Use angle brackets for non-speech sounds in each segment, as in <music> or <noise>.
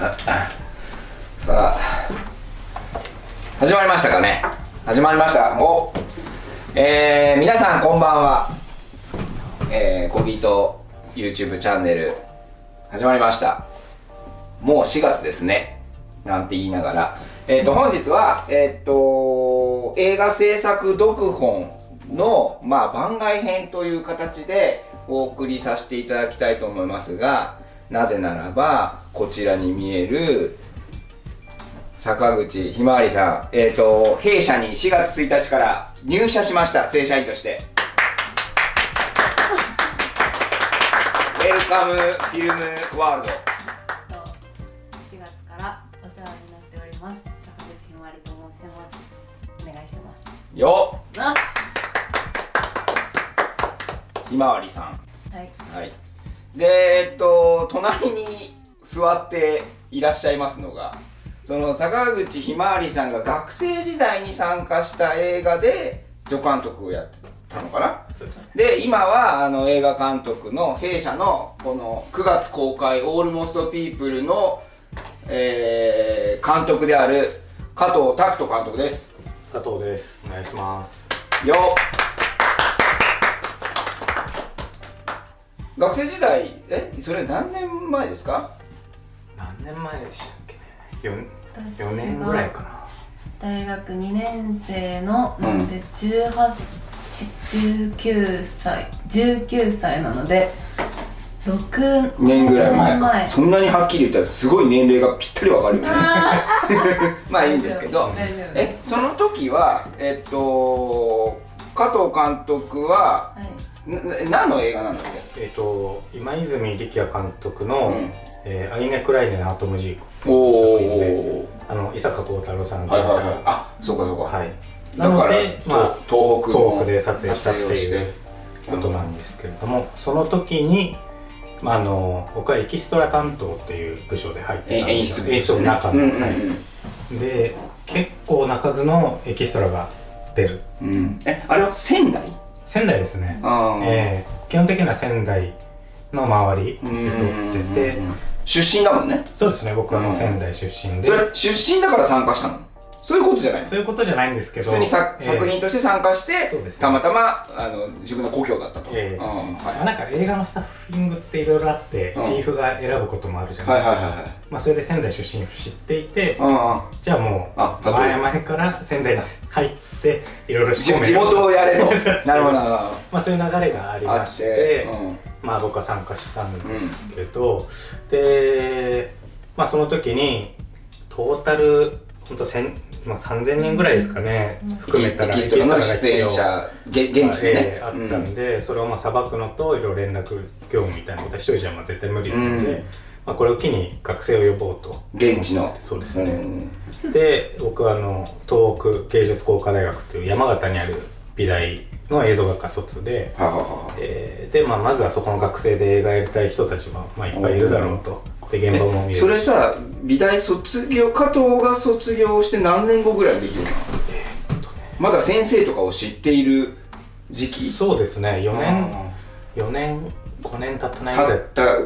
さあ始まりましたかね。始まりました。おえー、皆さんこんばんは。えー、コギと YouTube チャンネル始まりました。もう4月ですね。なんて言いながら。えっ、ー、と本日はえっ、ー、と映画制作読本のまあ番外編という形でお送りさせていただきたいと思いますがなぜならばこちらに見える坂口ひまわりさん、えっ、ー、と弊社に4月1日から入社しました。正社員として。ウェルカムフィルムワールド4月からお世話になっております坂口ひまわりと申します。お願いします。よっ。ひまわりさん。はい、はいでえっと隣に座っていらっしゃいますのがその坂口ひまわりさんが学生時代に参加した映画で助監督をやってたのかな？で今はあの映画監督の弊社のこの9月公開「オールモストピープルの」えー、監督である加藤拓人監督です。加藤です。お願いします。よっ学生時代えそれ何年前ですか？何年前でしたっけね。4, 4年ぐらいかな。大学2年生の、うん、で18 19歳19歳なので6年ぐらい前そんなにはっきり言ったらすごい年齢がぴったりわかるよね。<laughs> まあいいんですけど。えその時はえっと加藤監督は、はい何の映画なんだっけ？えっ、と今泉力也監督の「うん、えー、アイネ・クライネのアトムジーク」おおあの伊坂幸太郎さんはいはいはい。あそうかそうか。はい。なのでまあ東北東北で撮影したっていうことなんですけれども、その時にまあ、あの僕はエキストラ担当っていう部署で入ってたんですよ。演出の中の、はい、で結構な数のエキストラが出る、うん、えあれは仙台？仙台ですね、えー、基本的には仙台の周りで撮ってて。出身だもんね。そうですね。僕はもう仙台出身で、それ出身だから参加したの？そういうことじゃない。そういうことじゃないんですけど。普通にさ、えー、作品として参加して、ね、たまたまあの自分の故郷だったと、えーはい、なんか映画のスタッフィングっていろいろあって、チーフが選ぶこともあるじゃないですか、はいはいはいまあ、それで仙台出身知っていて、じゃあもう前々から仙台に入っていろいろ地元をやれと。<laughs> なるほどまあそういう流れがありまして、うん、まあ僕は参加したんですけど、うん、でまあその時にトータル本当千まあ3000人ぐらいですかね、うん、含めたらエキストラの出演者現地でね、えー、あったんで、それをまあさばくのといろいろ連絡業務みたいなことは一人じゃまあ絶対無理なので。まあ、これを機に学生を呼ぼうと。現地の。そうですね、うん、で僕はあの東北芸術工科大学という山形にある美大の映像学科卒で、はははえー、で、まあ、まずはそこの学生で映画やりたい人たちは、まあ、いっぱいいるだろうとで現場も見るそれさ美大卒業加藤が卒業して何年後ぐらいできるの、えー、っとね、まだ先生とかを知っている時期？そうですね。4年。4年5年経たないぐらい。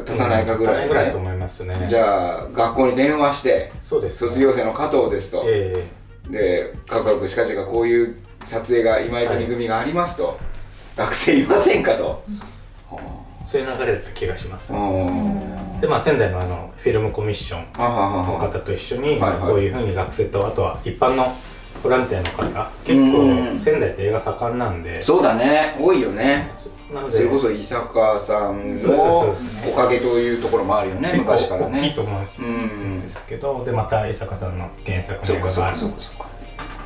経たないかぐらい、ね、ぐらいと思いますね。じゃあ学校に電話してそうです、ね、卒業生の加藤ですと、えー、でカクカクしかしがこういう撮影が今泉組がありますと、はい、学生いませんかと、そういう流れだった気がします。でまあ仙台のあのフィルムコミッションの方と一緒にこういうふうに学生とあとは一般のボランティアの方結構仙台って映画盛んなんで。そうだね。多いよね。それこそ伊坂さんのおかげというところもあるよね昔からね。大きいと思うんですけど、でまた伊坂さんの原作の映画がある。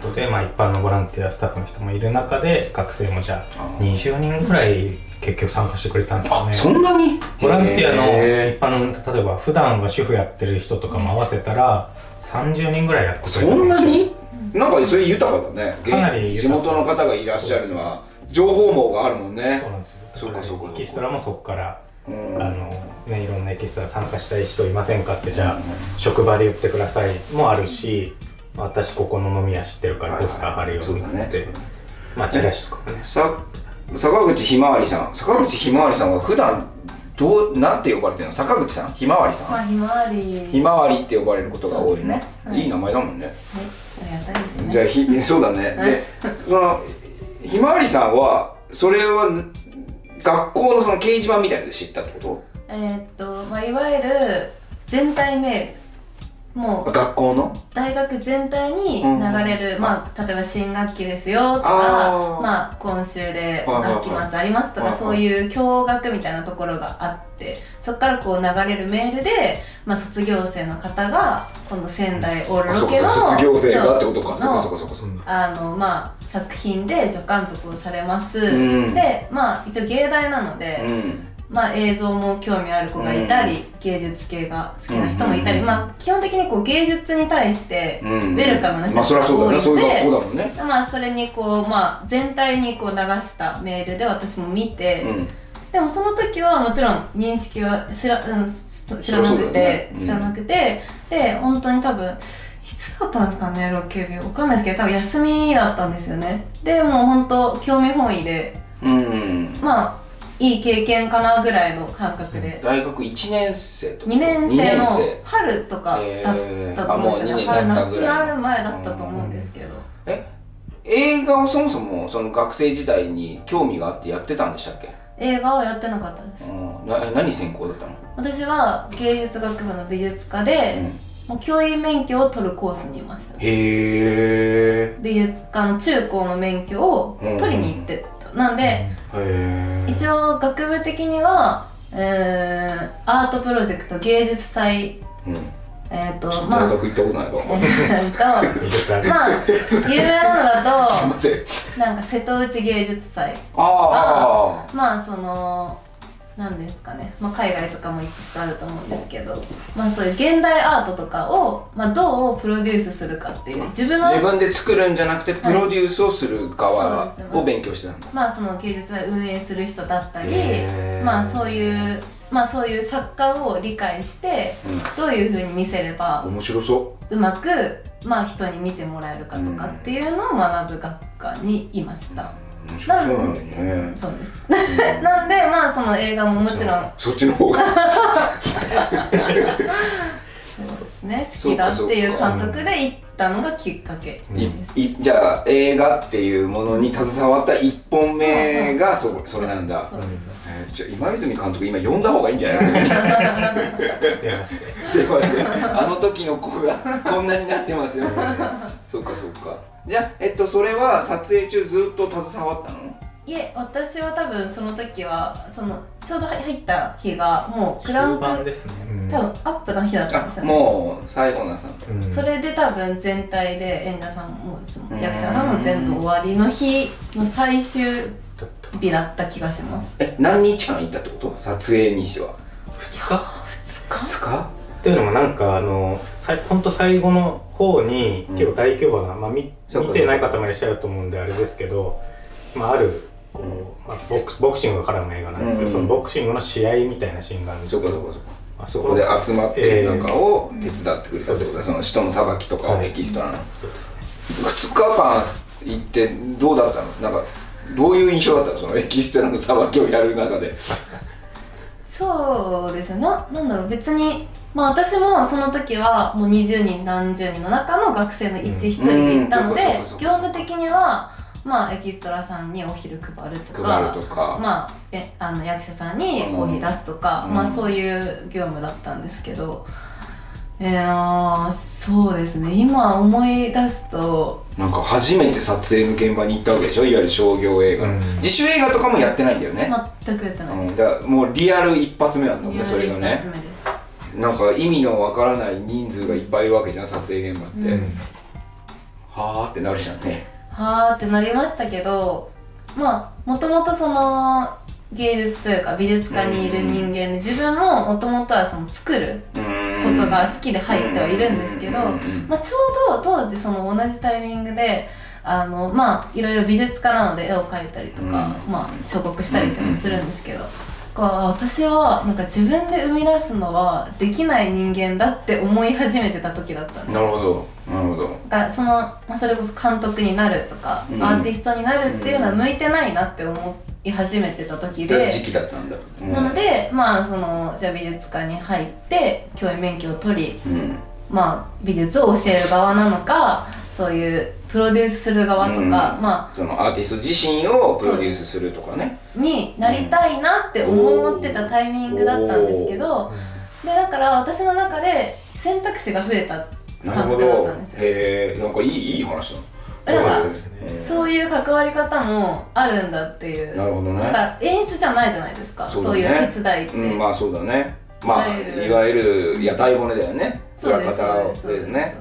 ので、まあ、一般のボランティアスタッフの人もいる中で学生もじゃあ20人ぐらい結局参加してくれたんですよね。そんなに？ボランティアの一般の例えば普段は主婦やってる人とかも合わせたら30人ぐらいやってくれたそんなに？なんかそれ豊かだね。かなり地元の方がいらっしゃるのは情報網があるもんね。そうなんですよ。そうかそうかエキストラもそこから、あのねいろんなエキストラ参加したい人いませんかってじゃあ、職場で言ってくださいもあるし私ここの飲み屋知ってるからポスター貼るよって、まあチラシとかね。さ坂口ひまわりさん坂口ひまわりさんは普段どうなんて呼ばれてるの？坂口さん？ひまわりさん、まあひまわり。ひまわりって呼ばれることが多いね。はい。いい名前だもんね。はい。ね。じゃあひ <laughs> そうだね、でそのひまわりさんはそれは学校のその掲示板みたいなので知ったってこえーっと、まあ、いわゆる全体メールもとう学校の？大学全体に流れる、うん。まあ、例えば新学期ですよとかまあ、今週で学期末ありますとかそういう共学みたいなところがあってそこからこう流れるメールで、まあ、卒業生の方が今度仙台オールロケのか卒業生がってことか。そう。かそうかそうかあのまあ作品で助監督をされます、うん。でまあ一応芸大なので、うんまあ、映像も興味ある子がいたり、芸術系が好きな人もいたり、うんまあ、基本的にこう芸術に対してうんウェルカムな人が多いのでまあ、それにこう、まあ、全体にこう流したメールで私も見て、うん。でもその時はもちろん認識は知ら,、うん、そ知らなくて、うん。知らなくてで本当に多分いつだったんですかねロケ日わかんないですけど多分休みだったんですよね。でもう本当興味本位でうん。まあいい経験かなぐらいの感覚で。大学1年生とか。2年生の春とかだったと思うんですよね、えー春夏のある前だったと思うんですけど。生映画をそもそもその学生時代に興味があってやってたんでしたっけ？映画はやってなかったです。うん。な何専攻だったの？私は芸術学部の美術科で、もう教員免許を取るコースにいました。へえ美術科の中高の免許を取りに行ってた、なんで一応学部的には、えー、アートプロジェクト芸術祭うん。えっ、とちょっとまあ大学行ったことないわ、<laughs> えーとまあ <laughs> 有名なのだとなんか瀬戸内芸術祭。まあそのなんですかね、まあ、海外とかもいくつかあると思うんですけど、まあ、そういう現代アートとかを、まあ、どうプロデュースするかっていう。自分は自分で作るんじゃなくてプロデュースをする側を勉強してたんだ。まあその芸術祭を運営する人だったりまあそういうまあそういう作家を理解してどういうふうに見せれば面白そう。まくまあ人に見てもらえるかとかっていうのを学ぶ学科にいました、面白そうなんだね <laughs> そうですうんなんでまあその映画ももちろん。そっちの方が。そうですね。好きだっていう感覚で行ったのがきっかけ。うんじゃあ映画っていうものに携わった一本目がそそれなんだ。そうです。えーじゃあ今泉監督今呼んだ方がいいんじゃない？の出まして電話してあの時の子がこんなになってますよ。<laughs> そうかそうかじゃあえっとそれは撮影中ずっと携わったの？いえ私は多分その時はそのちょうど入った日がもうクランクですね。多分アップの日だったんですよね。あもう最後なさうん。それで多分全体で演者さんも役者さんも全部終わりの日の最終日だった気がします。え何日間行ったってこと？撮影にしては2日。2日？っていうのもなんかあのほんと最後の方にうん。結構大規模な、まあ、見見てない方もいらっしゃると思うんであれですけど、まあ、あるこう、まあ、ボクボクシングが絡む映画なんですけど、うん。そのボクシングの試合みたいなシーンがあるんですけどあ、そこで集まってる中を手伝ってくれたってことだその人のさばきとかをエキストラの。そうですね。2日間行ってどうだったの？なんかどういう印象だったの？そのエキストラのさばきをやる中で。<laughs> そうですよななんだろう。別にまあ私もその時はもう20人何十人の中の学生の一一人で行ったので、業務的にはまあエキストラさんにお昼配るとか配るとか、まあ、えあの役者さんにコーヒー出すとか、うん。まあそういう業務だったんですけど、いやーそうですね。今思い出すとなんか初めて撮影の現場に行ったわけでしょ？いわゆる商業映画、うん。自主映画とかもやってないんだよね、全くやってないうん、だからもうリアル一発目なんだもんねそれが一ね発目ですなんか意味のわからない人数がいっぱいいるわけじゃん撮影現場って、うん。はあってなるじゃんね。はーってなりましたけどまあもともとその芸術というか美術家にいる人間で自分ももともとはその作るこことが好きで入ってはいるんですけど、まあ、ちょうど当時その同じタイミングであのまあいろいろ美術家なので絵を描いたりとか、うん。まあ、彫刻したりとかするんですけど、私はなんか自分で生み出すのはできない人間だって思い始めてた時だったんです。なるほどなるほど。だその、まあ、それこそ監督になるとか、うん。アーティストになるっていうのは向いてないなって思っい始めてた時で。時期だったんだ、うん。なのでまあそのじゃあ美術館に入って教員免許を取りうん。まあ美術を教える側なのかそういうプロデュースする側とか、うん。まそのアーティスト自身をプロデュースするとかね。あになりたいなって思ってたタイミングだったんですけどでだから私の中で選択肢が増えた感覚だっどたんですよ。へえんかいいいい話だだからうん。そういう関わり方もあるんだっていう。なるほどね。だから演出じゃないじゃないですか。そそうねいう手伝いって、うんまあそうだね。まあい。わゆる屋台骨だよね。裏方そうですね。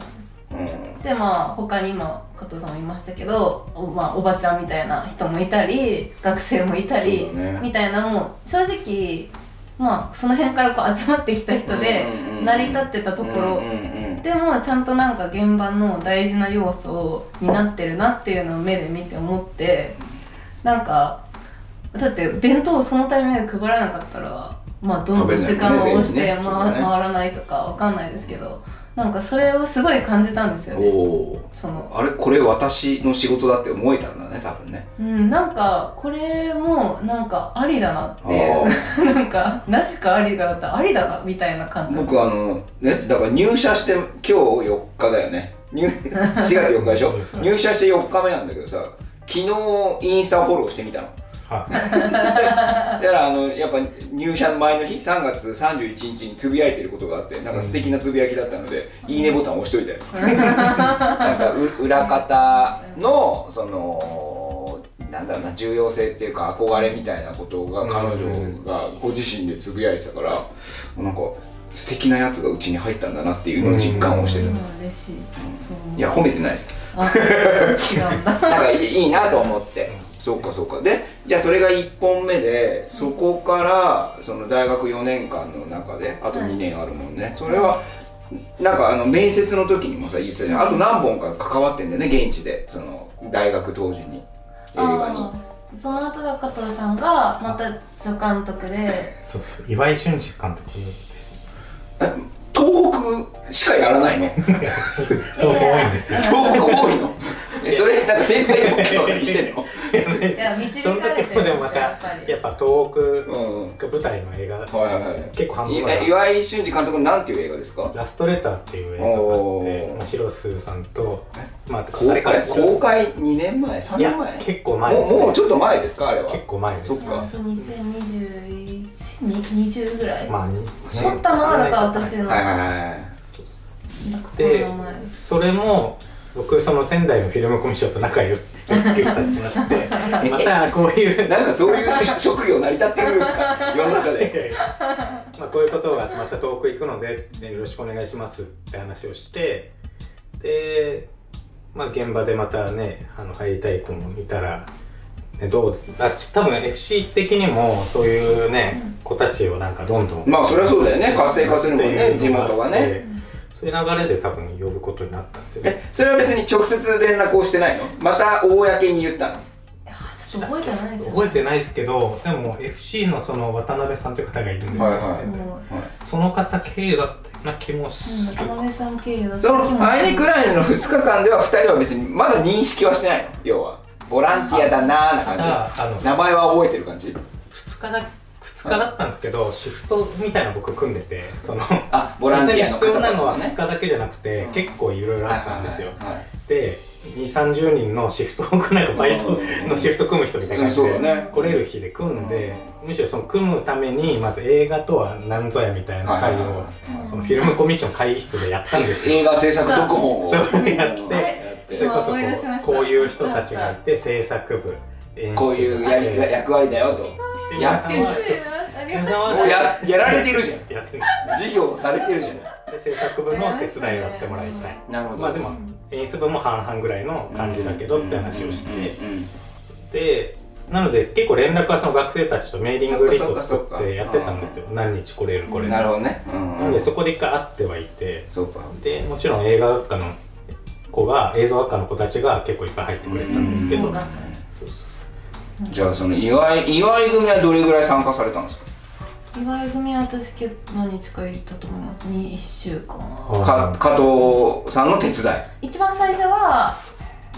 そうです。うんでまあ他に今加藤さんもいましたけどお,、まあ、おばちゃんみたいな人もいたり学生もいたり、ね。みたいなもう正直まあその辺からこう集まってきた人で成り立ってたところ、でもちゃんとなんか現場の大事な要素になってるなっていうのを目で見て思ってなんかだって弁当をそのタイミングで配らなかったらまあどんどん時間を押して回らないとかわかんないですけどなんかそれをすごい感じたんですよね。おおその。あれこれ私の仕事だって思えたんだね多分ね。うんなんかこれもなんかありだなっていう。あ <laughs> なんかなしかありだったらありだなみたいな感覚。僕あのねだから入社して今日4日だよね。入 <laughs> 4月4日でしょ？入社して4日目なんだけどさ昨日インスタフォローしてみたのはい。だからあのやっぱ入社の前の日3月31日につぶやいてることがあってなんか素敵なつぶやきだったので、いいねボタン押しといたよ <laughs> なんかう裏方のそのなんだろうな重要性っていうか憧れみたいなことが彼女がご自身でつぶやいてたからなんか素敵なやつがうちに入ったんだなっていうのを実感をしてる、うん。嬉しい。いや褒めてないです。<laughs> なんかいいいいなと思って、そうかそうか。でじゃあそれが1本目でそこからその大学4年間の中であと2年あるもんね、それはなんかあの面接の時にもさ言ってたじゃん。あと何本か関わってんだよね現地で。その大学当時に映画に。その後だ加藤さんがまた助監督で。そうそう。岩井俊二監督です東北しかやらないの？東北多いんですよ。東北多いの？えそれなんか先輩特許とかにしてんの？その時もでもまたやっぱり。やっぱ東北うんが舞台の映画。はいはいはい。結構半分い岩井俊二監督のなんていう映画ですか？ラストレターっていう映画があってまあ広瀬さんとまあ公開？公開2年前？3いや年前結構前ですね。もうもうちょっと前ですかあれは。結構前ですそっか。そう2021 20ぐらい、まあに撮ったのはだから私の、はいはいはいでロナ前です。それも僕その仙台のフィルムコミッションと仲良くさせてもらって <laughs> またこういうなんかそういう職職業成り立ってるんですか？世の中で。まあこういうことがまた遠く行くので、ね、よろしくお願いしますって話をしてで、まあ、現場でまたねあの入りたい子もいたら、ね、どうあち多分 FC 的にもそういうね子たちをなんかどんどんまあそりゃそうだよね。活性化するもんね。地元がねそういう流れで多分呼ぶことになったんですよね。えそれは別に直接連絡をしてないの？また公に言ったの？っと覚えてないですよ覚えてないですけどでも FC のその渡辺さんという方がいるんですけど、はい。はい。その方経由だったような気もすう、うん、る渡辺さん経由だったそのアイニクラインの2日間では2人は別にまだ認識はしてないの？要はボランティアだなーなた感だあのじ名前は覚えてる感じ？2日だ2日だったんですけど、シフトみたいなの僕組んでてそのあボランティアの実際に必要なのは方たちのね2日だけじゃなくて、うん。結構いろいろあったんですよ、はいはいはい。で2 3 0人のシフトを組むバイトのシフト組む人みたいな感じで、うんそうだね。来れる日で組んで、むしろその組むためにまず映画とは何ぞやみたいな会を、そのフィルムコミッション会議室でやったんですよ。映画制作読本をそうやって。うんそれこそこうこういう人たちがいて制作部演出こういう役割だよとでや皆さんはってんじありがとう皆さんはもうややられてる。じゃんやってる。授業されてる。じゃんで制作部の手伝いをやってもらいたいなる。ほどまあでも演出部も半々ぐらいの感じだけどって話をしてでなので結構連絡はその学生たちとメーリングリストを作ってやってたんですよ何日来れる。これなる。ほどねうんなのでそこで一回会ってはいてそうかでもちろん映画学科の子が映像学科の子たちが結構いっぱい入ってくれてたんですけどうんじゃあその岩井岩井組はどれぐらい参加されたんですか？岩井組は私結構何日かいたと思います。に1週間。あか加藤さんの手伝い。一番最初は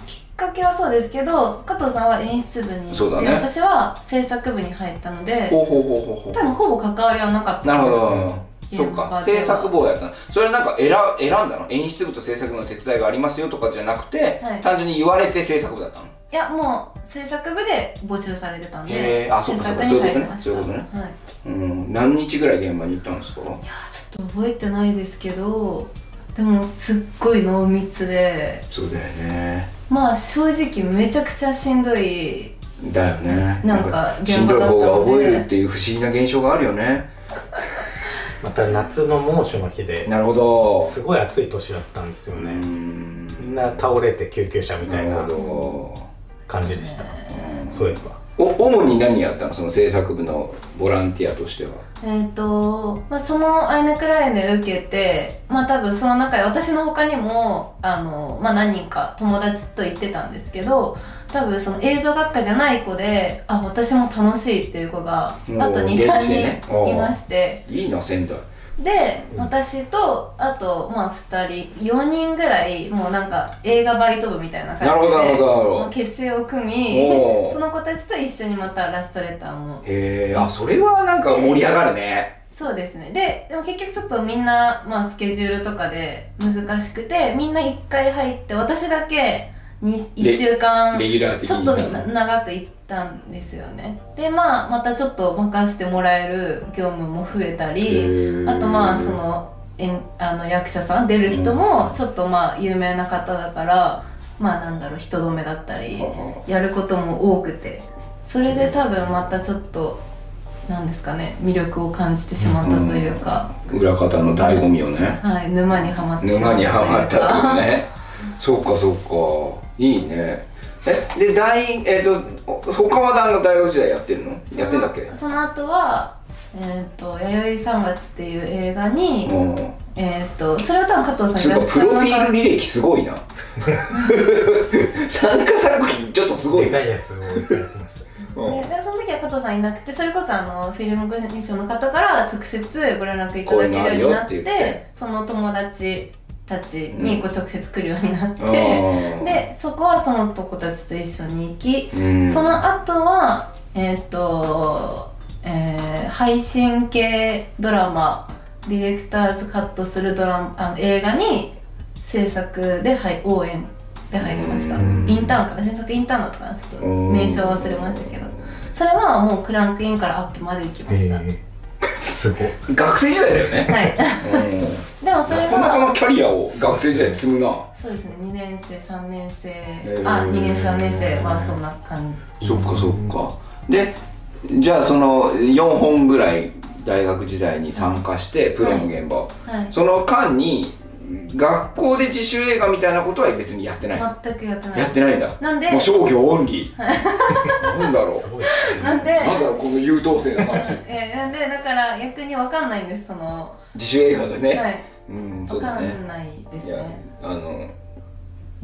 きっかけはそうですけど加藤さんは演出部にそうだね。で私は制作部に入ったのでほうほうほうほうほう。多分ほぼ関わりはなかった。なるほど。そっか制作部をやったの。それなんか選選んだの？演出部と制作部の手伝いがありますよとかじゃなくて、はい。単純に言われて制作部だったの？いやもう制作部で募集されてたんへでー。あそっかそっか。制作に入りました。そういうことね。はい。うん。何日ぐらい現場に行ったんですか？いやちょっと覚えてないですけどでもすっごい濃密でそうだよね。まあ正直めちゃくちゃしんどいだよね。なんかしんどい方が覚えるっていう不思議な現象があるよね。また夏の猛暑の日でなるほど。すごい暑い年だったんですようねん。みんな倒れて救急車みたな。いるなほ感じでした。どそういえば。お主に何やったの？その制作部のボランティアとしては。えっ、と、まあ、そのアイネクラインで受けてまあ多分その中で私の他にもあの、まあ、何人か友達と行ってたんですけど多分その映像学科じゃない子であ私も楽しいっていう子があとおー23現地でね。おー人いまして。いいな仙台でうん私とあとまあ2人4人ぐらいもうなんか映画バイト部みたいな感じでなるほどなるほど結成を組みその子たちと一緒にまたラストレターも。へえあそれはなんか盛り上がるね。そうですね。ででも結局ちょっとみんな、まあ、スケジュールとかで難しくてみんな1回入って私だけ1週間ちょっと長く行ったんですよね。でまあまたちょっと任せてもらえる業務も増えたりあとまあそのえんあの役者さん出る人もちょっとまあ有名な方だからまあなんだろう人止めだったりやることも多くて。それで多分またちょっとなんですかね魅力を感じてしまったというか、裏方の醍醐味をね。はい沼にはまってしま沼にはまったというかね。<laughs> そうかそうかいいね。えで大えっ、と他はなんか大学時代やってるの？やってんだっけ？その後はえっ、と「弥生三月」っていう映画に、うん。えっ、とそれは多分加藤さんつうかいらっしゃプロフィール履歴すごいな。参加作品ちょっとすごい。ねでかいやつを置いてやってました。うんその時は加藤さんいなくてそれこそあのフィルムコミッションの方から直接ご連絡いただけるようになって。その友達たちにこう直接来るようになって、うん。<laughs> でそこはその子たちと一緒に行き、うん。その後はえっ、と、えー配信系ドラマディレクターズカットするドラマあの映画に制作で、はい、応援で入りました。うん。インターンかな？制作インターンだったかな？ちょっとうん名称忘れましたけど。それはもうクランクインからアップまで行きました、えすごい。学生時代だよね、はい。うん。でもそれなかなかはのキャリアを学生時代に積むな。そうですね。2年生3年生、ー。あ2年生3年生はそんな感じ。そっかそっか。でじゃあその4本ぐらい大学時代に参加してプロの現場、はい。その間に学校で自主映画みたいなことは別にやってない、全くやってない。やってないんだ。なんで？もう商業オンリー。<laughs> なんだろすごいですね。なんで？うなんだろうこの優等生な感じ。<laughs> えーなんで？だから逆に分かんないんですその。自主映画がね、はい。うんそう分かんないですね。あの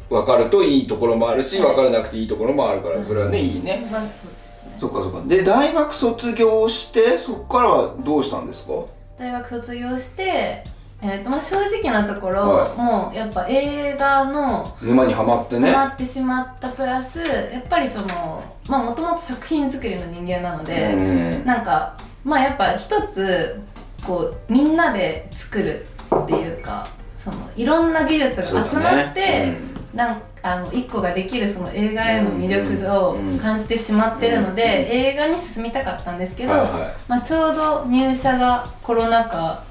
分かるといいところもあるし分からなくていいところもあるからそれはねいいね。まあそうですね。そっかそっか。で大学卒業してそこからはどうしたんですか？大学卒業してえーとまあ、正直なところ、はい。もうやっぱ映画の沼にはまってね。ハマってしまったプラスやっぱりそのまあもともと作品作りの人間なので、うん。なんかまあやっぱ一つこうみんなで作るっていうかそのいろんな技術が集まって、なん。なんかあの一個ができるその映画への魅力をうん。うん。感じてしまってるので、うん。映画に進みたかったんですけど、はいはまあ、ちょうど入社がコロナ禍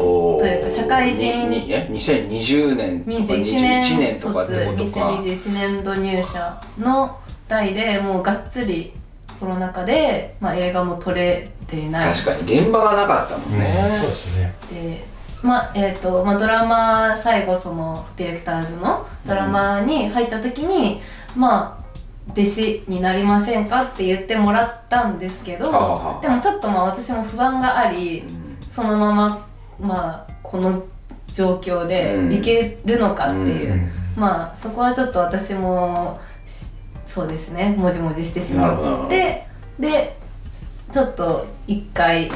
というか社会人ににえ2020年とか21 21年年とかってことか2021年度入社の代でもうがっつりコロナ禍で、まあ、映画も撮れていない。確かに現場がなかったもんね、そうですね。でまあえーとまあ、ドラマ最後そのディレクターズのドラマに入った時に、まあ弟子になりませんかって言ってもらったんですけどははは。でもちょっとまあ私も不安がありうん。そのまま、まあ、この状況でいけるのかっていう、うん。まあそこはちょっと私もしそうですね。もじもじしてしまってでちょっと一回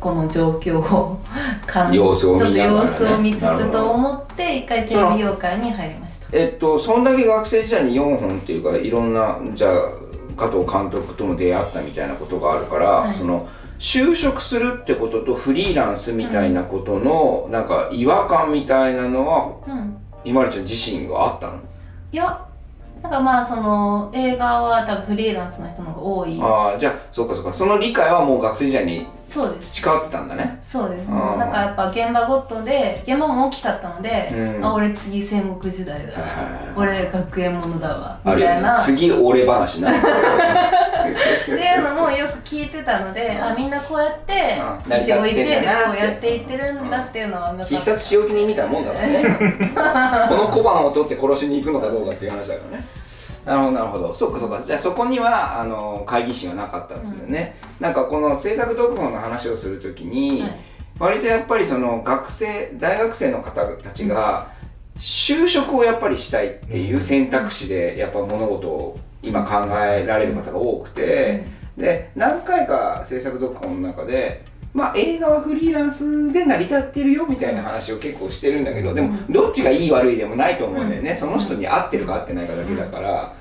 この状況を感様子を見ね。様子を見つつと思って一回テレビ業界に入りました。えっとそんだけ学生時代に4本っていうかいろんなじゃあ加藤監督とも出会ったみたいなことがあるから、はい。その就職するってこととフリーランスみたいなことの、なんか違和感みたいなのはうん。ひまりちゃん自身があったの？いやなんかまあその映画は多分フリーランスの人の方が多い。ああじゃあそうかそうか。その理解はもう学生時代にそうです。培ってたんだね。そうですね。あー。なんかやっぱ現場ごとで現場も大きかったので、うん。あ俺次戦国時代だはい俺学園ものだわ。みたいな。っ次俺話な <laughs> ていうのもよく聞いてたのであみんなこうやってうん。一期一会で成り立ってんだなこうやっていってるんだっていうのは必殺仕置き人みたいなもんだからね。<laughs> この小判を取って殺しに行くのかどうかっていう話だからねなるほどなるほど。そうかそうかじゃあそこにはあの会議心はなかったんだよね、なんかこの制作読本の話をするときに、はい。割とやっぱりその学生大学生の方たちが就職をやっぱりしたいっていう選択肢でやっぱ物事を今考えられる方が多くて、で何回か制作読本の中でまあ映画はフリーランスで成り立ってるよみたいな話を結構してるんだけどでもどっちがいい悪いでもないと思うんだよね、その人に合ってるか合ってないかだけだから、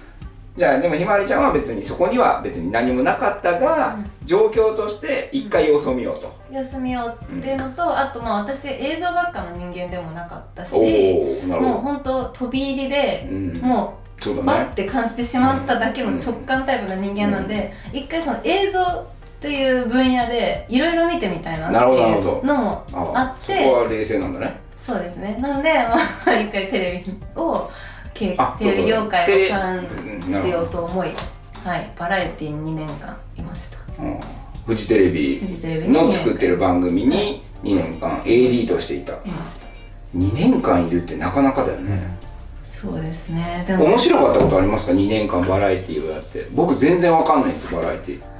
じゃあでもひまわりちゃんは別にそこには別に何もなかったが、うん。状況として一回様子を見ようと。休みようっていうのと、あとまあ私映像学科の人間でもなかったしもうほ本当飛び入りでど。、うん、もそうだね。うバッて感じてしまっただけの直感タイプの人間なんで、一回その映像っていう分野でいろいろ見てみたいななるほどっていうのもあってそこは冷静なんだね。そうですねなんでまあ一回テレビをテレビ業界を感じようと思いはいバラエティーに2年間いましたうんフジテレビの作ってる番組に2年間 AD としていた。いました2年間いるってなかなかだよね。そうですねでも面白かったことありますか ?2 年間バラエティーをやって。僕全然わかんないんですバラエティー。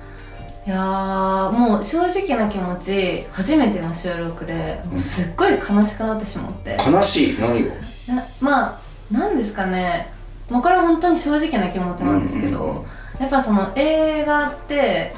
いやーもう正直な気持ち初めての収録でもうすっごい悲しくなってしまって。悲しい？何が？なまあなんですかね。もうこれは本当に正直な気持ちなんですけど、うんうんうん。やっぱその映画って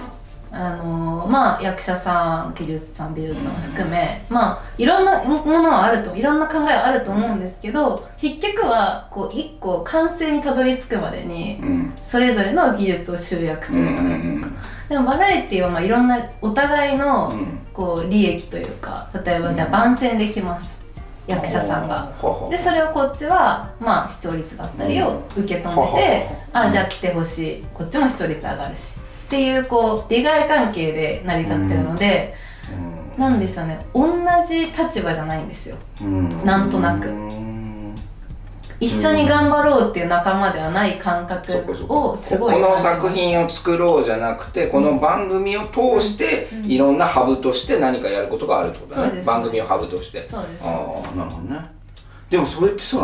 あのまあ役者さん技術さん美術さん含めまあいろんなものはあるといろんな考えはあると思うんですけど結局はこう一個完成にたどり着くまでにうん。それぞれの技術を集約するじゃないですか、んでもバラエティはまあいろんなお互いのうん。こう利益というか例えばじゃあ番宣できます。役者さんが。でそれをこっちはまあ視聴率だったりを受け止めて、はははあじゃあ来てほしい。こっちも視聴率上がるし。っていうこう利害関係で成り立ってるので、なんでしょうね。同じ立場じゃないんですよ。うん。なんとなく。うん一緒に頑張ろうっていう仲間ではない感覚をすごいこの作品を作ろうじゃなくてこの番組を通してうん。いろんなハブとして何かやることがあるってことだね。そうです。番組をハブとして。そうです。ああなるほどね。でもそれってさ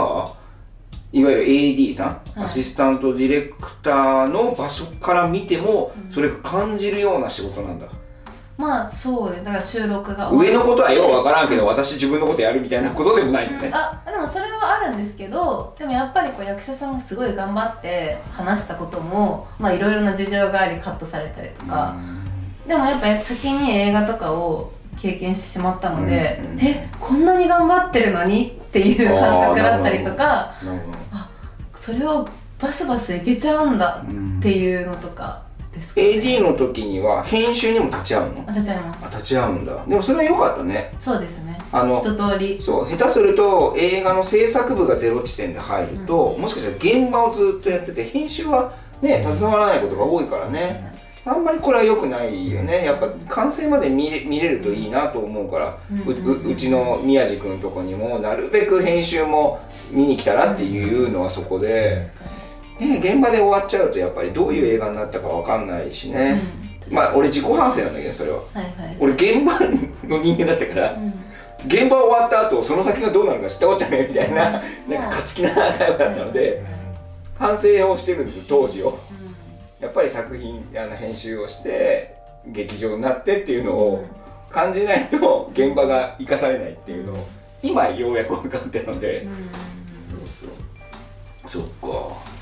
いわゆる AD さん、はい。アシスタントディレクターの場所から見てもうん。それが感じるような仕事なんだ、まあそうです。だから収録が。上のことはようわからんけど私自分のことやるみたいなことでもないんだねあでもそれはあるんですけどでもやっぱりこう役者さんがすごい頑張って話したこともまあいろいろな事情がありカットされたりとか、でもやっぱ先に映画とかを経験してしまったので、うんうんえこんなに頑張ってるのにっていう感覚だったりとかなるほどそれをバスバスいけちゃうん。だうん。っていうのとかですか、ね、AD の時には編集にも立ち会うの？私は今あ立ち会うんだ。でもそれは良かったね。そうですね。あの一通り。そう下手すると映画の制作部がゼロ地点で入ると、もしかしたら現場をずっとやってて編集はね携わらないことが多いからね。あんまりこれは良くないよね。やっぱ完成まで見れ見れるといいなと思うから、うん。うううちの宮地君のとこにもなるべく編集も見に来たらっていうのはそこで、ね、現場で終わっちゃうとやっぱりどういう映画になったかわかんないしね、うん。まあ俺自己反省なんだけどそれは。はいはい。俺現場の人間だったから、うん。現場終わった後その先がどうなるか知ったこっちゃねえみたいな、うん。なんか勝ち気なタイプだったので、反省をしてるんです当時を。やっぱり作品あの編集をして劇場になってっていうのを感じないと現場が生かされないっていうのを今ようやく分かったので、そうそう。そっか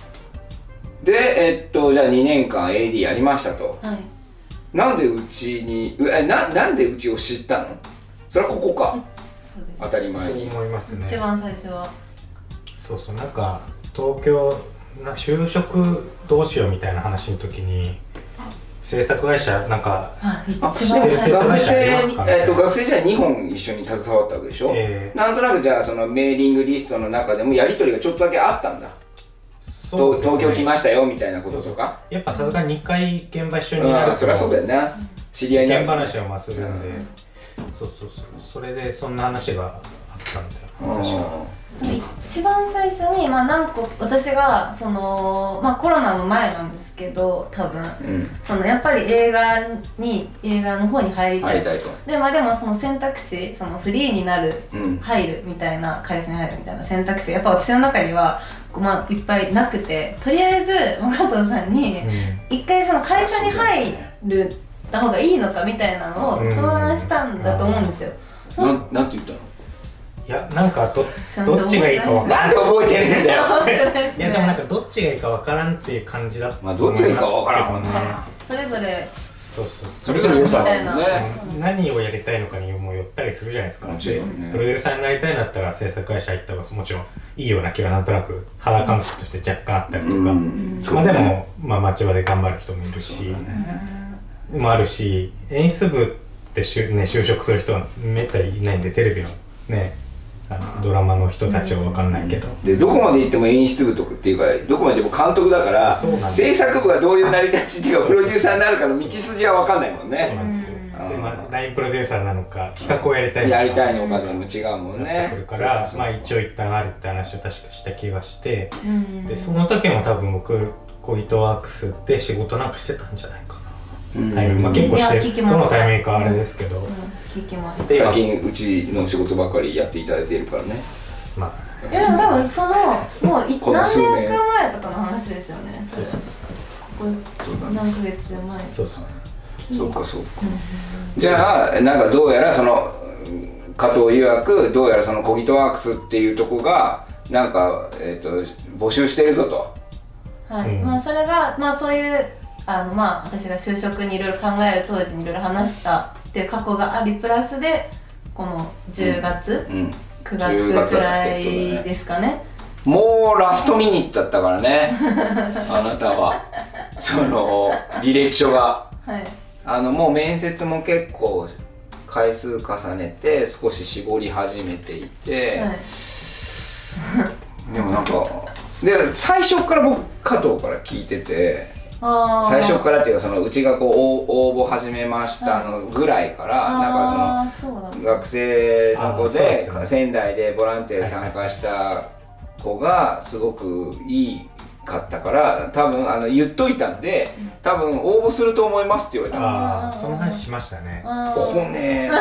でえっとじゃあ2年間 AD やりましたと。はい。なんでうちにうえななんでうちを知ったの？それはここか。そうです。当たり前に。思いますね。一番最初は。そうそう。なんか東京な就職どうしようみたいな話の時に制作会社なんか学生、えっと学生時代2本一緒に携わったわけでしょ、えーなんとなくじゃあそのメーリングリストの中でもやり取りがちょっとだけあったんだ、東京来ましたよみたいなこととか？やっぱさすがに2回現場一緒うになるとんそりゃそうだよな。知り合いに。な世る間話をまするんで、そうそうそう。それでそんな話があったんだよ確か一番最初に、まあ、何個私がその、まあ、コロナの前なんですけど多分。うん。そのやっぱり映画に映画の方に入りたい入りたいと。で,、まあ、でもその選択肢そのフリーになるうん。入るみたいな会社に入るみたいな選択肢やっぱ私の中には、まあ、いっぱいなくてとりあえずまあ加藤さんにうん。一回その会社に入るた方がいいのかみたいなのをうん。相談したんだと思うんですよ。なんなんて言ったの？いやなんかどどっちがいいか分からん。なんで覚えてねえんだよ。<laughs> いやでもなんかどっちがいいか分からんっていう感じだったまあどっちがいいか分からんもんねそれぞれそうそう。それぞれ良さだもんね何をやりたいのかにもよったりするじゃないですか。もちろんね。でプロデューサーになりたいんだったら制作会社行った方がもちろんいいような気はなんとなく肌感覚として若干あったりとか、うん。まあでも、まあ、町場で頑張る人もいるし、もあるし演出部ってしゅ、ね、就職する人はめったにいないんでテレビのねドラマの人たちは分かんないけど、でどこまで行っても演出部とかっていうかどこまででも監督だからそうなんです。制作部がどういう成り立ちっていうかプロデューサーになるかの道筋は分かんないもんそうねなんですよ、うん。でまあ、ラインプロデューサーなのか企画をやりたいのか。やりたいのかでも違うもんね。くるから、そうまあ一応一旦あるって話を確かした気がして。うん。でその時も多分僕コイトワークスで仕事なんかしてたんじゃないかうん。な、タイミングまあ、結構してるど聞きました。のタイミングかあれですけど、うん。聞きました。で最近うちの仕事ばっかりやっていただいているからね。まあ。いやでも多分そのもう <laughs> 何数年年か前とかの話ですよねそれ。そうこそうだね。こ何ヶ月で前そうそう。そうかそうか。じゃあなんかどうやらその加藤曰くどうやらそのコギトワークスっていうとこがなんか、えー、と募集してるぞと。はい、うん。まあそれがまあそういうあのまあ私が就職にいろいろ考える当時にいろいろ話したっていう過去がありプラスでこの10月、うん9 10月くらいですかね。もうラストミニットだったからね。<laughs> あなたは。その履歴書が。はい。あのもう面接も結構回数重ねて少し絞り始めていて、はい。でもなんかで最初から僕加藤から聞いてて最初からっていうかそのうちがこう応応募始めましたのぐらいから、なんかその学生の子で仙台でボランティアで参加した子がすごくいいかったから多分あの言っといたんで多分応募すると思いますって言われた。のああその話しましたね。あこーねこ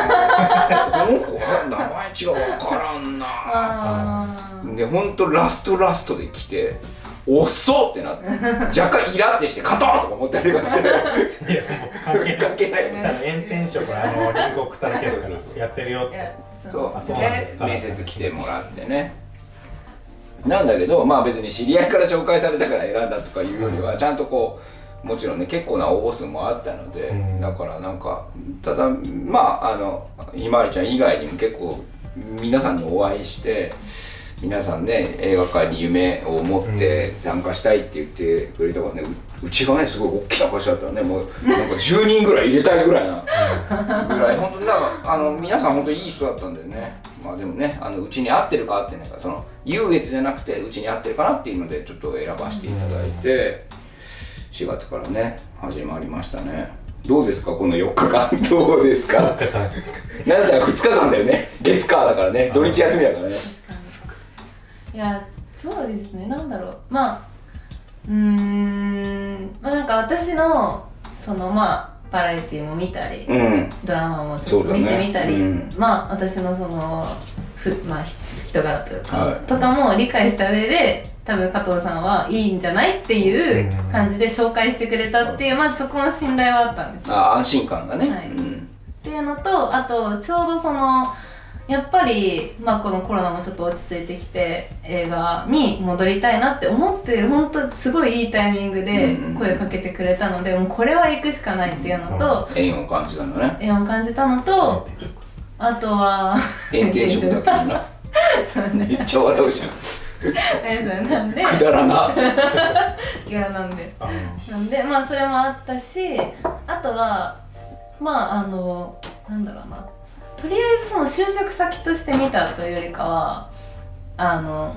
の子は名前違う分からんな。で本当ラストラストで来て遅っってなって <laughs> 若干イラってして勝とうとか思ったりとかしていや関係ない。関係ない多分炎天職あのリンゴ送っただけですから。そうそう。そう。やってるよってそうあそうなんでですか。面接来てもらってね。なんだけどまあ別に知り合いから紹介されたから選んだとかいうよりはちゃんとこうもちろんね結構な応募数もあったので、うん。だからなんかただまああのひまわりちゃん以外にも結構皆さんにお会いして皆さんね映画界に夢を持って参加したいって言ってくれたからねううちがねすごい大きな会社だったらねもうなんか10人ぐらい入れたいぐらいな <laughs> ぐらい。本当になんかあの皆さん本当にいい人だったんだよね。まあでもねあのうちに合ってるか合ってないかその優越じゃなくてうちに合ってるかなっていうのでちょっと選ばせていただいて4月からね始まりましたね。どうですか？この4日間。<laughs> どうですか？なんだった？ら2日間だよね。月火だからね。土日休みだからねいやそうですね。なんだろう。まあうーん。まあなんか私のそのまあバラエティーも見たり、うん。ドラマもちょっと見てみたり、うん。まあ私のそのふ、まあ、ひ人柄というか、はい。とかも理解した上で多分加藤さんはいいんじゃないっていう感じで紹介してくれたっていうまずそこの信頼はあったんですよ。あ安心感がね、はい。うん。っていうのとあとちょうどそのやっぱり、まあ、このコロナもちょっと落ち着いてきて映画に戻りたいなって思ってる本当すごいいいタイミングで声かけてくれたので、もうこれは行くしかないっていうのと、縁を感じたん。だね縁を感じたのとあとは炎天色だけになそうねめっちゃ笑うじゃん。なん。でくだらなギャラなん。であなん。でまあそれもあったしあとはまああのなん。だろうなとりあえずその就職先として見たというよりかはあの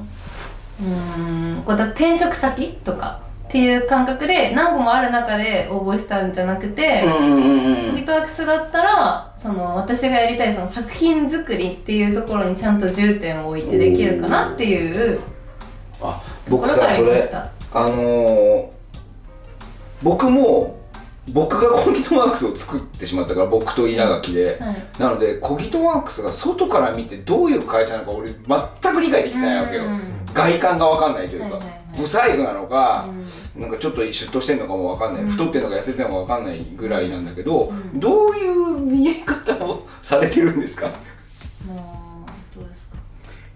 うーんこうだ転職先とかっていう感覚で何個もある中で応募したんじゃなくて、うんうんうんギトワークスだったらその私がやりたいその作品作りっていうところにちゃんと重点を置いてできるかなっていうあ僕さそれ。あのー、僕も僕がコギトワークスを作ってしまったから僕と稲垣で、はい。なのでコギトワークスが外から見てどういう会社なのか俺全く理解できてないわけよ、うん。外観が分かんないというか、はいはいはい。不細工なのか、うん。なんかちょっとシュッとしてんのかも分かんない、うん。太ってんのか痩せてんのか分かんないぐらいなんだけど、うん。どういう見え方をされてるんですか？もうどうですか？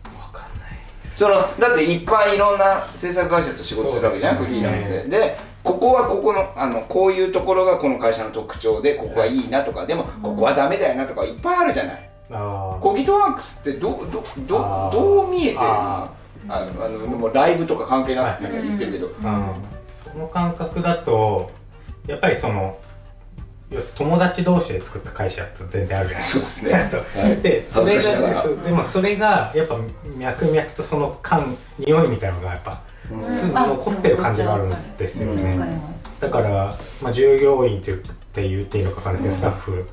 分かんないそのだっていっぱいいろんな制作会社と仕事するわけじゃん、そうですね。フリーランスで。でここはここのあのこういうところがこの会社の特徴でここはいいなとかでもここはダメだよなとかいっぱいあるじゃない。あコギトワークスってどどどどう見えてるの？もうライブとか関係なくて今言ってるけど、あ、うん、その感覚だとやっぱりその友達同士で作った会社って全然あるじゃないそうですね。<laughs> そう。はいでそれがでもそれがやっぱ脈々とその感匂いみたいなのがやっぱ残ってる感じがあるんですようんねだから、まあ、従業員って言って言っていいのか分かんないですけど、スタッフ、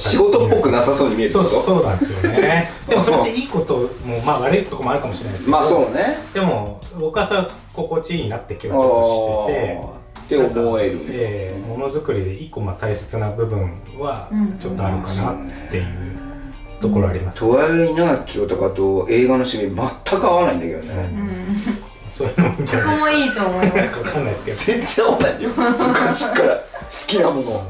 仕事っぽくなさそうに見える。そうそうなんですよね。<laughs> でもそれっていいこともまあ悪いとこもあるかもしれないですけど。まあそうね。でも僕はそれは心地いいなって気はちょっとしてて。って思える。ええものづくりで一個まあ大切な部分はうん。ちょっとあるかなっていうところあります、とある稲垣清隆と映画の趣味全く合わないんだけどうね、ん。そういうのもいいんじゃないそこもいいと思います分かんないですけど全然合わないんだよ。昔から好きなもの。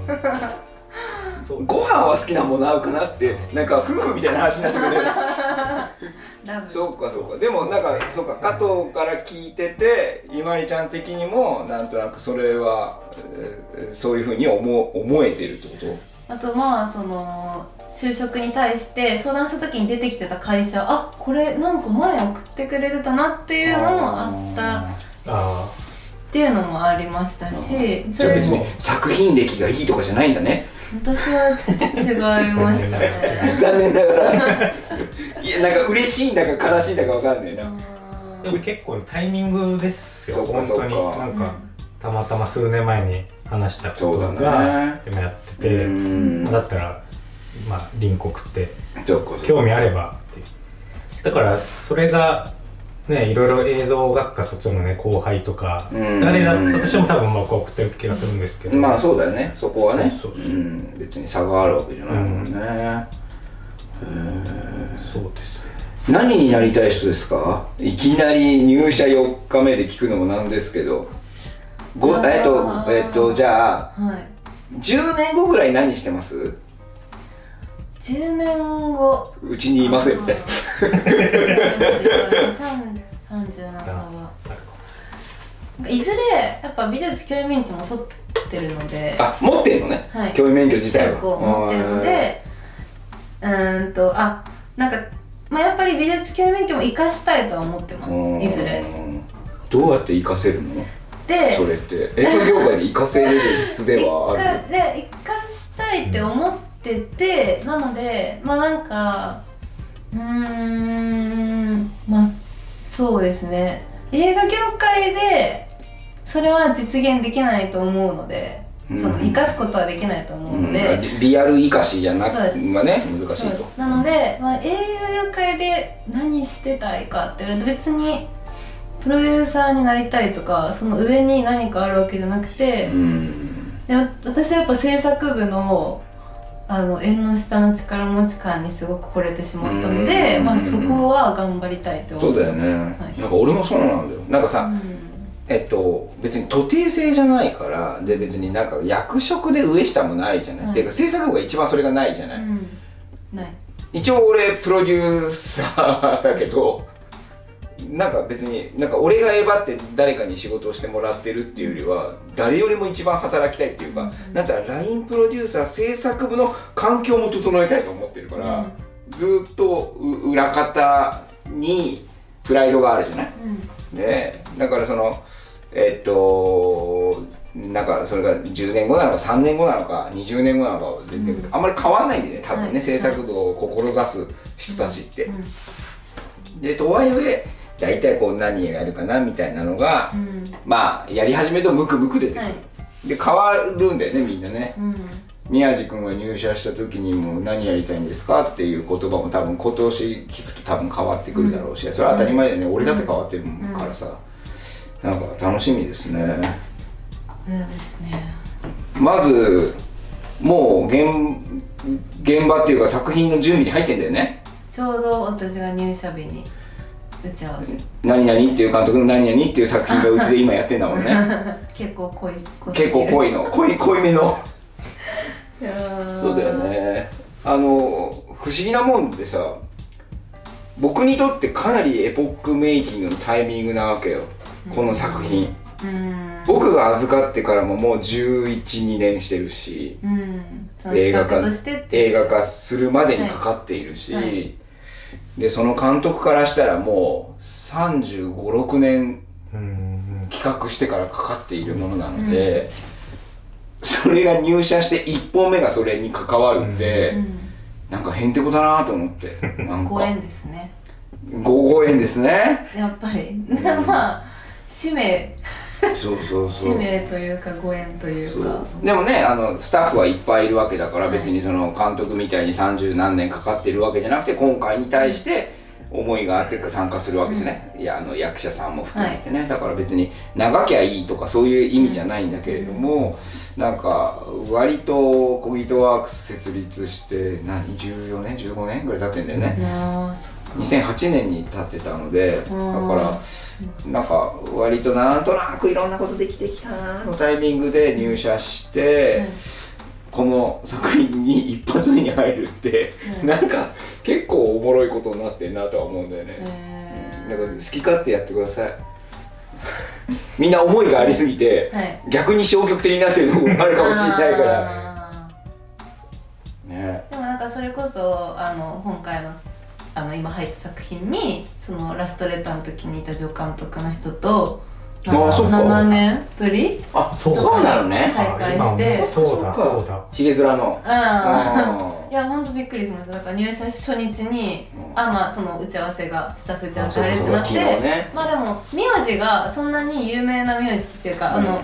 そう。ご飯は好きなもの合うかなってなんか夫婦みたいな話になってくる。そうかそうか。でもなんかそうか。加藤から聞いててゆまりちゃん的にもなんとなくそれはえーそういうふうに思思えてるってこあとまあその就職に対して相談した時に出てきてた会社あこれなんか前送ってくれてたなっていうのもあったあっていうのもありましたしとそれじゃあ別に作品歴がいいとかじゃないんだね。私は違いましたね。<laughs> 残念ながら。いやなんか嬉しいんだか悲しいんだか分かんないな。あでも結構タイミングですよそうか本当に。そうかなんかたまたま数年前に話したことがね。今やってて、うん。まあだったらまあ隣国って興味あればだからそれがねいろいろ映像学科卒業のね後輩とかうん。誰だったとしても多分僕は送ってる気がするんですけど。まあそうだよね。そこはね。そうそうそう。ん。別に差があるわけじゃないもんね、そうです。ね何になりたい人ですか？いきなり入社4日目で聞くのもなんですけどごえっとえっとじゃあはい。10年後ぐらい何してます？10年後。うちにいませんみたいな30半ばいずれやっぱ美術教員免許も取ってるので。あ持ってんのね、はい。教員免許自体は。持ってるので。うーんとあなんか、まあ、やっぱり美術教員免許も生かしたいとは思ってます。うんいずれ。どうやって活かせるの？でそれって。映画業界で活かせれる術ではあるで生かしたいって思ってて、なのでまあなんかうーんまあそうですね。映画業界でそれは実現できないと思うので、うん。その生かすことはできないと思ううん。ので、リリアル生かしじゃなくそうです。まあね難しいと。なので、まあ、映画業界で何してたいかって言われると別にプロデューサーになりたいとかその上に何かあるわけじゃなくて、うん。で私はやっぱ制作部のあの縁の下の力持ち感にすごく惚れてしまったので、うん。まあ、そこは頑張りたいと思そうだよね、い。なんか俺もそうなんだよ。なんかさ、うん。えっと別に徒弟制じゃないからで別になんか役職で上下もないじゃない、はい。っていうか制作部が一番それがないじゃない、うん。ない。一応俺プロデューサーだけどなんか別になんか俺がえばって誰かに仕事をしてもらってるっていうよりは誰よりも一番働きたいっていうか、うん。なんだったら LINE プロデューサー制作部の環境も整えたいと思ってるから、ずーっとう裏方にプライドがあるじゃない、でだからそのえっとなんかそれが10年後なのか3年後なのか20年後なのか全然、あんまり変わんないんでね多分ね、はい。制作部を志す人たちって、でとはいえ大体こう何やるかなみたいなのが、うん。まあやり始めるとムクムク出てくる、はい。で変わるんだよねみんなね。うん。宮地君が入社した時にも何やりたいんですかっていう言葉も多分今年聞くと多分変わってくるだろうし、それは当たり前だよね、俺だって変わってるからさ、なんか楽しみですね。そうですね。まずもう現現場っていうか作品の準備に入ってんだよね。ちょうど私が入社日に何々っていう監督の何々っていう作品がうちで今やってんだもんね。<laughs> 結構濃い濃結構濃いいの。濃い濃いめの。そそうだよね。あの不思議なもんでさ僕にとってかなりエポックメイキングのタイミングなわけよ。この作品。うん。僕が預かってからももう1112年してるし。うん。映画化映画化するまでにかかっているし、はいはいでその監督からしたらもう3 5 6年うん企画してからかかっているものなので、それが入社して1本目がそれに関わるって、うん。なんかへんてこだなと思ってなんか。ご縁ですね。ごご縁ですね。やっぱり。まあ使命そうそうそ使う命というかご縁というか。でもねあのスタッフはいっぱいいるわけだから、はい。別にその監督みたいに30何年かかってるわけじゃなくて今回に対して思いがあって参加するわけじゃね、い。やあの役者さんも含めてね、だから別に長きゃいいとかそういう意味じゃないんだけれども、なんか割とコギートワークス設立して何14年15年ぐらい経ってんだよね、あ2008年に経ってたのでだうん。からなんか割となんとなくいろんなことできてきたなのタイミングで入社して、この作品に一発目に入るって、うん。なんか結構おもろいことになってんなとは思うんだよね、えだから好き勝手やってください。みんな思いがありすぎて、はい。逆に消極的になってるのもあるかもしれないから。あね。ーでもなんかそれこそあの今回のあの今入った作品にそのラストレターの時にいた助監督の人とあーそうか。7年ぶりあそうだそうなのね。再会して。そうだそうだ。ひげ面の。ああいや本当びっくりしました。だから入社初日に、うんあまあその打ち合わせがスタッフ打ち合わせああれってなってまあでも名字がそんなに有名な名字っていうか、うん。あの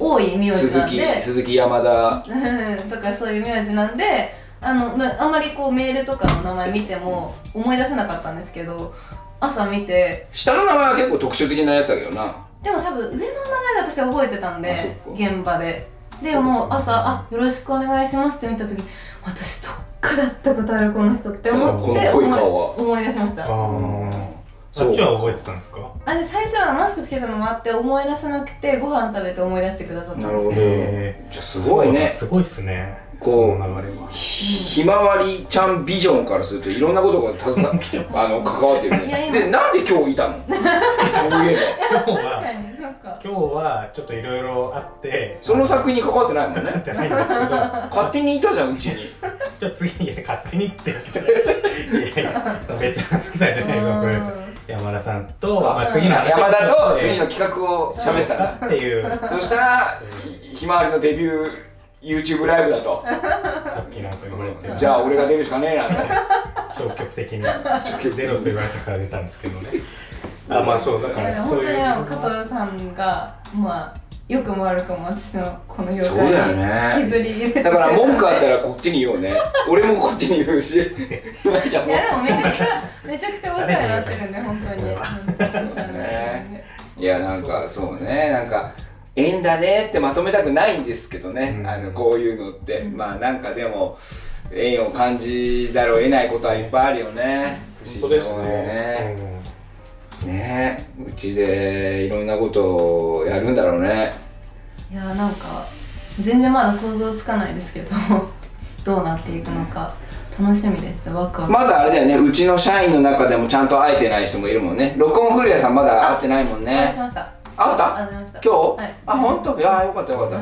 多い名字鈴なんで。木鈴木山田。うんとかそういう名字なんであのまあんまりこうメールとかの名前見ても思い出せなかったんですけど朝見て下の名前は結構特殊的なやつだけどな。でも多分上の名前で私覚えてたんあで現場で。でもう朝「あよろしくお願いします」って見た時私どっかだったことあるこの人って思ってこの濃い顔は。思い出しました。そっちは覚えてたんですか？あで最初はマスクつけたのもあって思い出せなくてご飯食べて思い出してくださったんですなるほどけど。へじゃあすごいね。すごいっすねこうひひまわりちゃんビジョンからするといろんなことが携わ <laughs> あの関わってるね。でなんで今日いたの？<laughs> そういえば。今日は今日はちょっといろいろあってその作品に関わってないもんなっねてないんですけど勝手にいたじゃんうちに。じゃあ次に勝手にってわけじゃないですいやいやその別の関さんじゃないで山田さんと、まあ、次の話山田とえー次の企画を喋ってたんだ。っていう。そしたらひひまわりのデビュー YouTube ライブだと。さっきなんか言われてじゃあ俺が出るしかねえなって。消極的に。出ろと言われたから出たんですけどね。あまあそうだからいやそういう。本当に加藤さんがまあ良くも悪くも私のこの業そうだよ界にね。引きずり。入れてだから文句あったらこっちに言おうね。俺もこっちに言うし。いやでもめちゃくちゃめちゃくちゃお世話になってるんで本当に。これは本当に。お世話になってるんでいやなんかそうね。なんか縁だねってまとめたくないんですけどね、うん。あのこういうのって、うん。まあなんかでも縁を感じざるを得ないことはいっぱいあるよね。不思議なもねね。ねうちでいろんなことをやるんだろうね。いやなんか全然まだ想像つかないですけど <laughs> どうなっていくのか。楽しみです。ワクワク。まだあれだよね。うちの社員の中でもちゃんと会えてない人もいるもんね。録音古谷さんまだ会ってないもんお会いました会った？今日、はい。あ本当？いやよかったよかった。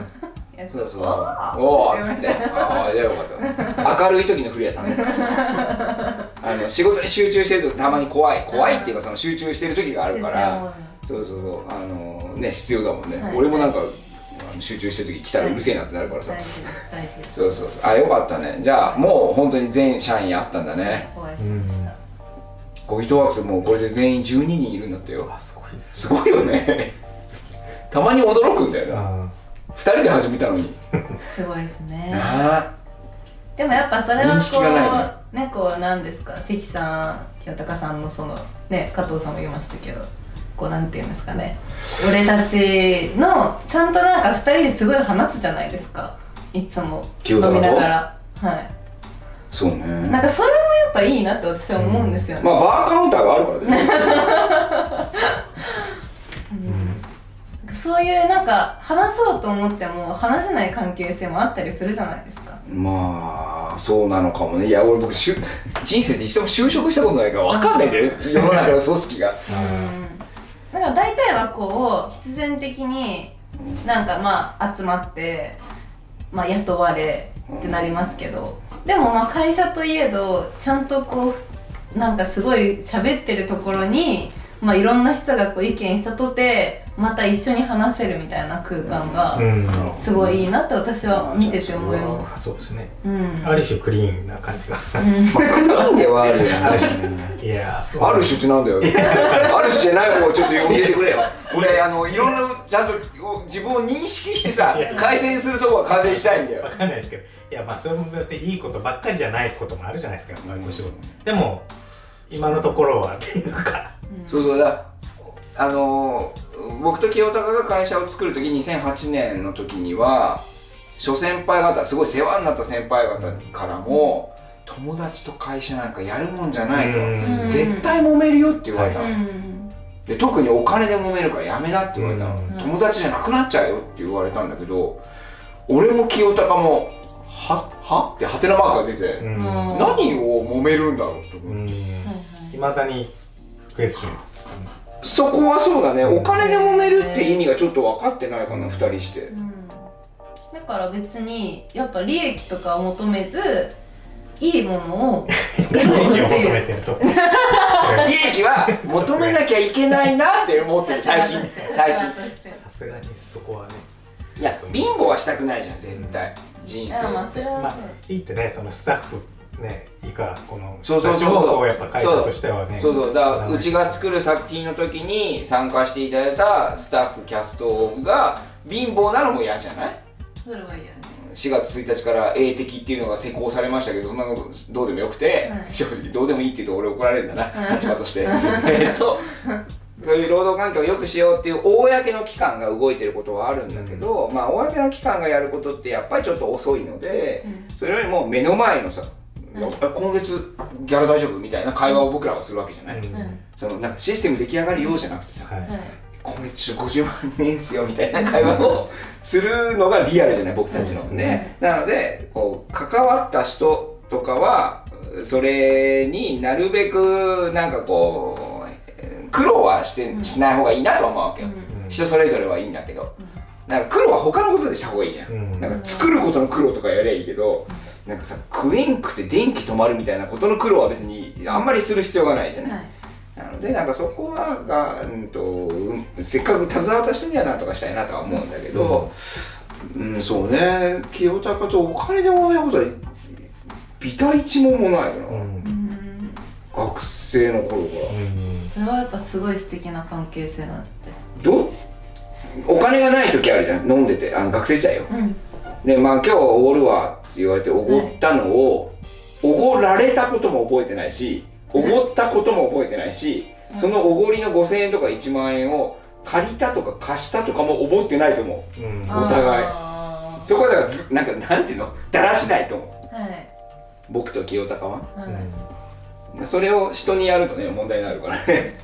<laughs> そうそう。おーおおっつって。ああじゃあよかった。明るい時の古谷さんね。<laughs> あの仕事に集中してるとたまに怖い。怖いっていうかその集中してる時があるから。そうそうそう。あのね必要だもんね、はい。俺もなんか集中してる時来たらうるせえなってなるからさ、大事です。大事です。そうそうそう。あよかったね。じゃあもう本当に全社員あったんだね。お会いしました。コギトワークスもうこれで全員12人いるんだってよ。すごいよねたまに驚くんだよな。あ2人で始めたのに。<laughs> すごいですね。でもやっぱそれはこうねこうなんですか？関さん清高さんのそのね加藤さんも言いましたけどこうなんていうんですかね。俺たちのちゃんとなんか2人ですごい話すじゃないですか。いつも。飲みながら。はい。そうね。なんかそれもやっぱいいなって私は思うんですよね、まあバーカウンターがあるからねなんかそういうなんか話そうと思っても話せない関係性もあったりするじゃないですか。まあそうなのかもね。いや俺僕しゅ人生で一度も就職したことないから分かんないんだよ。世の中の組織が。だから大体はこう必然的になんかまあ集まって、まあ、雇われってなりますけど。でもまあ会社といえどちゃんとこうなんかすごい喋ってるところに、まあ、いろんな人がこう意見したとてまた一緒に話せるみたいな空間がうん。すごいいいなって私は見てて思いまあそうですね。す。うん。ある種クリーンな感じが。うん。まあクリーンではあるよねある種ね。いや。ある種ってなんだよ。ある種じゃない方をちょっと教えてくれよ俺あのいろんなちゃんと自分を認識してさ改善するとこは改善したいんだよ。わかんないですけど。いやまあそれも別にいいことばっかりじゃないこともあるじゃないですかやっぱりご仕事。でも今のところはっていうかそうそうだあのー僕と清高が会社を作る時2008年の時には諸先輩方すごい世話になった先輩方からも友達と会社なんかやるもんじゃないとうん。絶対揉めるよって言われたの、うん。で特にお金で揉めるからやめなって言われたの、うん。友達じゃなくなっちゃうよって言われたんだけど俺も清高もはは？ってハテナマークが出て、何を揉めるんだろうと思って、だにクエスチョンそこはそうだね。お金で揉めるって意味がちょっと分かってないかな、うん。二人して。うん。だから別にやっぱ利益とかを求めずいいものを利益を求めてる。と <laughs> <laughs> 利益は求めなきゃいけないなって思ってる <laughs> 最近。最近。さすがにそこはねいや貧乏はしたくないじゃん絶対。人生まあそれはまあいいってねそのスタッフねいいからこのそうそうそう。立場をこうやっぱ会社としてはねそうそう。だからうちが作る作品の時に参加していただいたスタッフキャストが貧乏なのも嫌じゃない？それはいいよね。4月1日から英的っていうのが施行されましたけどそんなのどうでもよくて、はい。正直どうでもいいって言うと俺怒られるんだな、うん立場として。<laughs> えっとそういう労働環境を良くしようっていう公の機関が動いてることはあるんだけど、まあ公の機関がやることってやっぱりちょっと遅いので、それよりも目の前のさ、今月ギャラ大丈夫？みたいな会話を僕らはするわけじゃない、うん。うん。そのなんかシステム出来上がるようじゃなくてさ、はい。はい今月50万円っすよみたいな会話をするのがリアルじゃない僕たちの。ね。ね。なのでこう関わった人とかはそれになるべくなんかこうえー苦労はしてうんしない方がいいなと思うわけよ、うん。人それぞれはいいんだけど。なんか苦労は他のことでした方がいいじゃん、うん。なんか作ることの苦労とかやりゃいいけど、なんかさ食えんくて電気止まるみたいなことの苦労は別にあんまりする必要がないじゃない、はい。なのでなんかそこはが、うんとうんせっかく携わった人にはなんとかしたいなとは思うんだけど、うんそうね。清高とお金でもらうことはビタ一問もないよな、うん。うん学生の頃から、それはやっぱすごい素敵な関係性なんですどお金がない時あるじゃん。飲んでて。あの学生時代よ。うん。でまあ今日おごるわって言われておごったのをおごられたことも覚えてないしおごったことも覚えてないしうんそのおごりの5000円とか1万円を借りたとか貸したとかも覚えてないと思う。うん。お互い。そこはだからずなんかなんていうの？だらしないと思う。はい。僕と清高は。はい。それを人にやるとね問題になるからね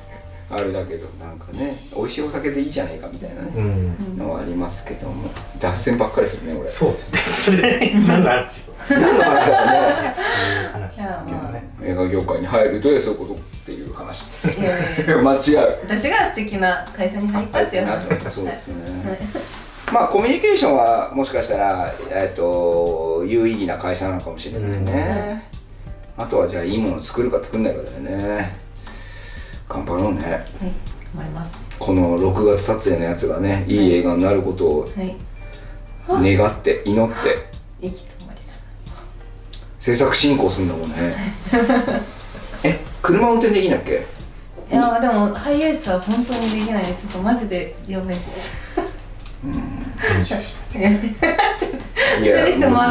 あれだけどなんかね美味しいお酒でいいじゃないかみたいなねうん。うんのはありますけども脱線ばっかりするね俺。そう。ですね。何の話何の話だろうねそういう話ですけどね。映画業界に入るとそういうことっていう話。<laughs> 間違う。私が素敵な会社に入ったっていう話。そうですね。はい。まあコミュニケーションはもしかしたら、えっと有意義な会社なのかもしれないね、あとはじゃあいいものを作るか作んないかだよね頑張ろうね。はい頑張ります。この6月撮影のやつがねい。い映画になることをはい。願って祈って。息止まりそう制作進行するんだもんね。え車運転できんだっけ？いやでもハイエースは本当にできないですちょっとマジでやばいですいや必要だからいやそうな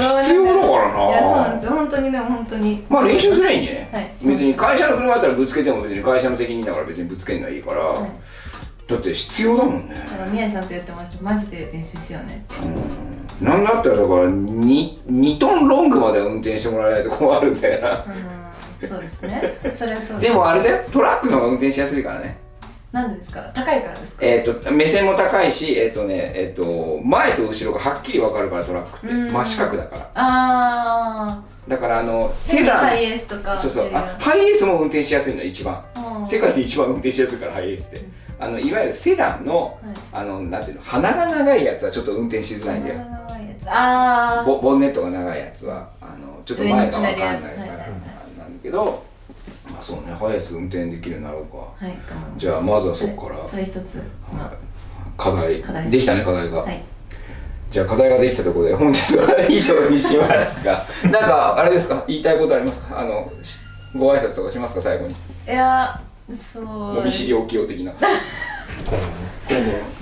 んなですよ本当にでも本当にまあ練習すりゃいいんじゃね、はい別に会社の車だったらぶつけても別に会社の責任だから別にぶつけんのはいいから、はい。だって必要だもんね。だから宮治さんと言ってました。マジで練習しようね。うん。なんだったらだから 2, 2トンロングまでは運転してもらえないと困るんだよな。うん。そうですね。それはそうでもあれだよ。トラックの方が運転しやすいからねなんでですか？高いからですか？えっ、と目線も高いしえっ、とねえっ、と前と後ろがはっきり分かるからトラックってうん。真四角だから。あだからあのーセダン。ハイエースとかそうそう。あハイエースも運転しやすいの一番。うん。世界で一番運転しやすいからハイエースって。あのいわゆるセダンのはい。あのなんていうの鼻が長いやつはちょっと運転しづらいんだよ。長いやつ。あー。ボボンネットが長いやつはあのちょっと前が分かんないからなんだけどまあそうね。ハイエース運転できるようになろうか。はい頑張ります。じゃあまずはそこから、それ一つ。まはい。課題。課題できたね課題が、あはい。じゃあ課題ができたところで本日は以上にしますが。<laughs> なんかあれですか？言いたいことありますか？あのしご挨拶とかしますか最後に。いやそう。もみしりおきよう的な。<laughs>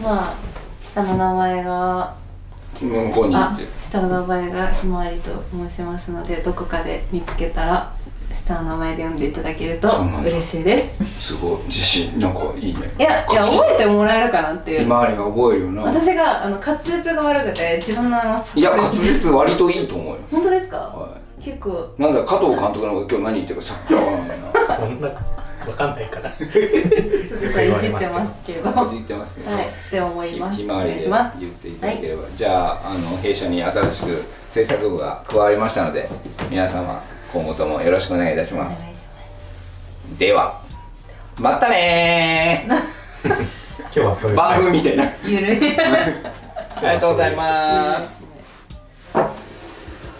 まあ下の名前が向こうに行あって。下の名前がひまわりと申しますのでどこかで見つけたら下の名前で呼んでいただけると嬉しいです。すごい。自信なんかいいね。いやいや覚えてもらえるかなっていう。ひまわりが覚えるよな。私があの滑舌が悪くて自分の名前をい。や滑舌割といいと思うよ、本当ですか、は結構。い、なんだ加藤監督の今日何言ってるかさっきわかんないな。そんなわかんないから。ちょっとそれ <laughs> いじってますけど。はいいじってますけど、って思います。ひまわりで言っていただければ、じゃああの弊社に新しく制作部が加わりましたので皆様今後ともよろしくお願いいたします。ではまたね <laughs> 今日はそういうー番組みたいな。ゆるい。<laughs> ありがとうございます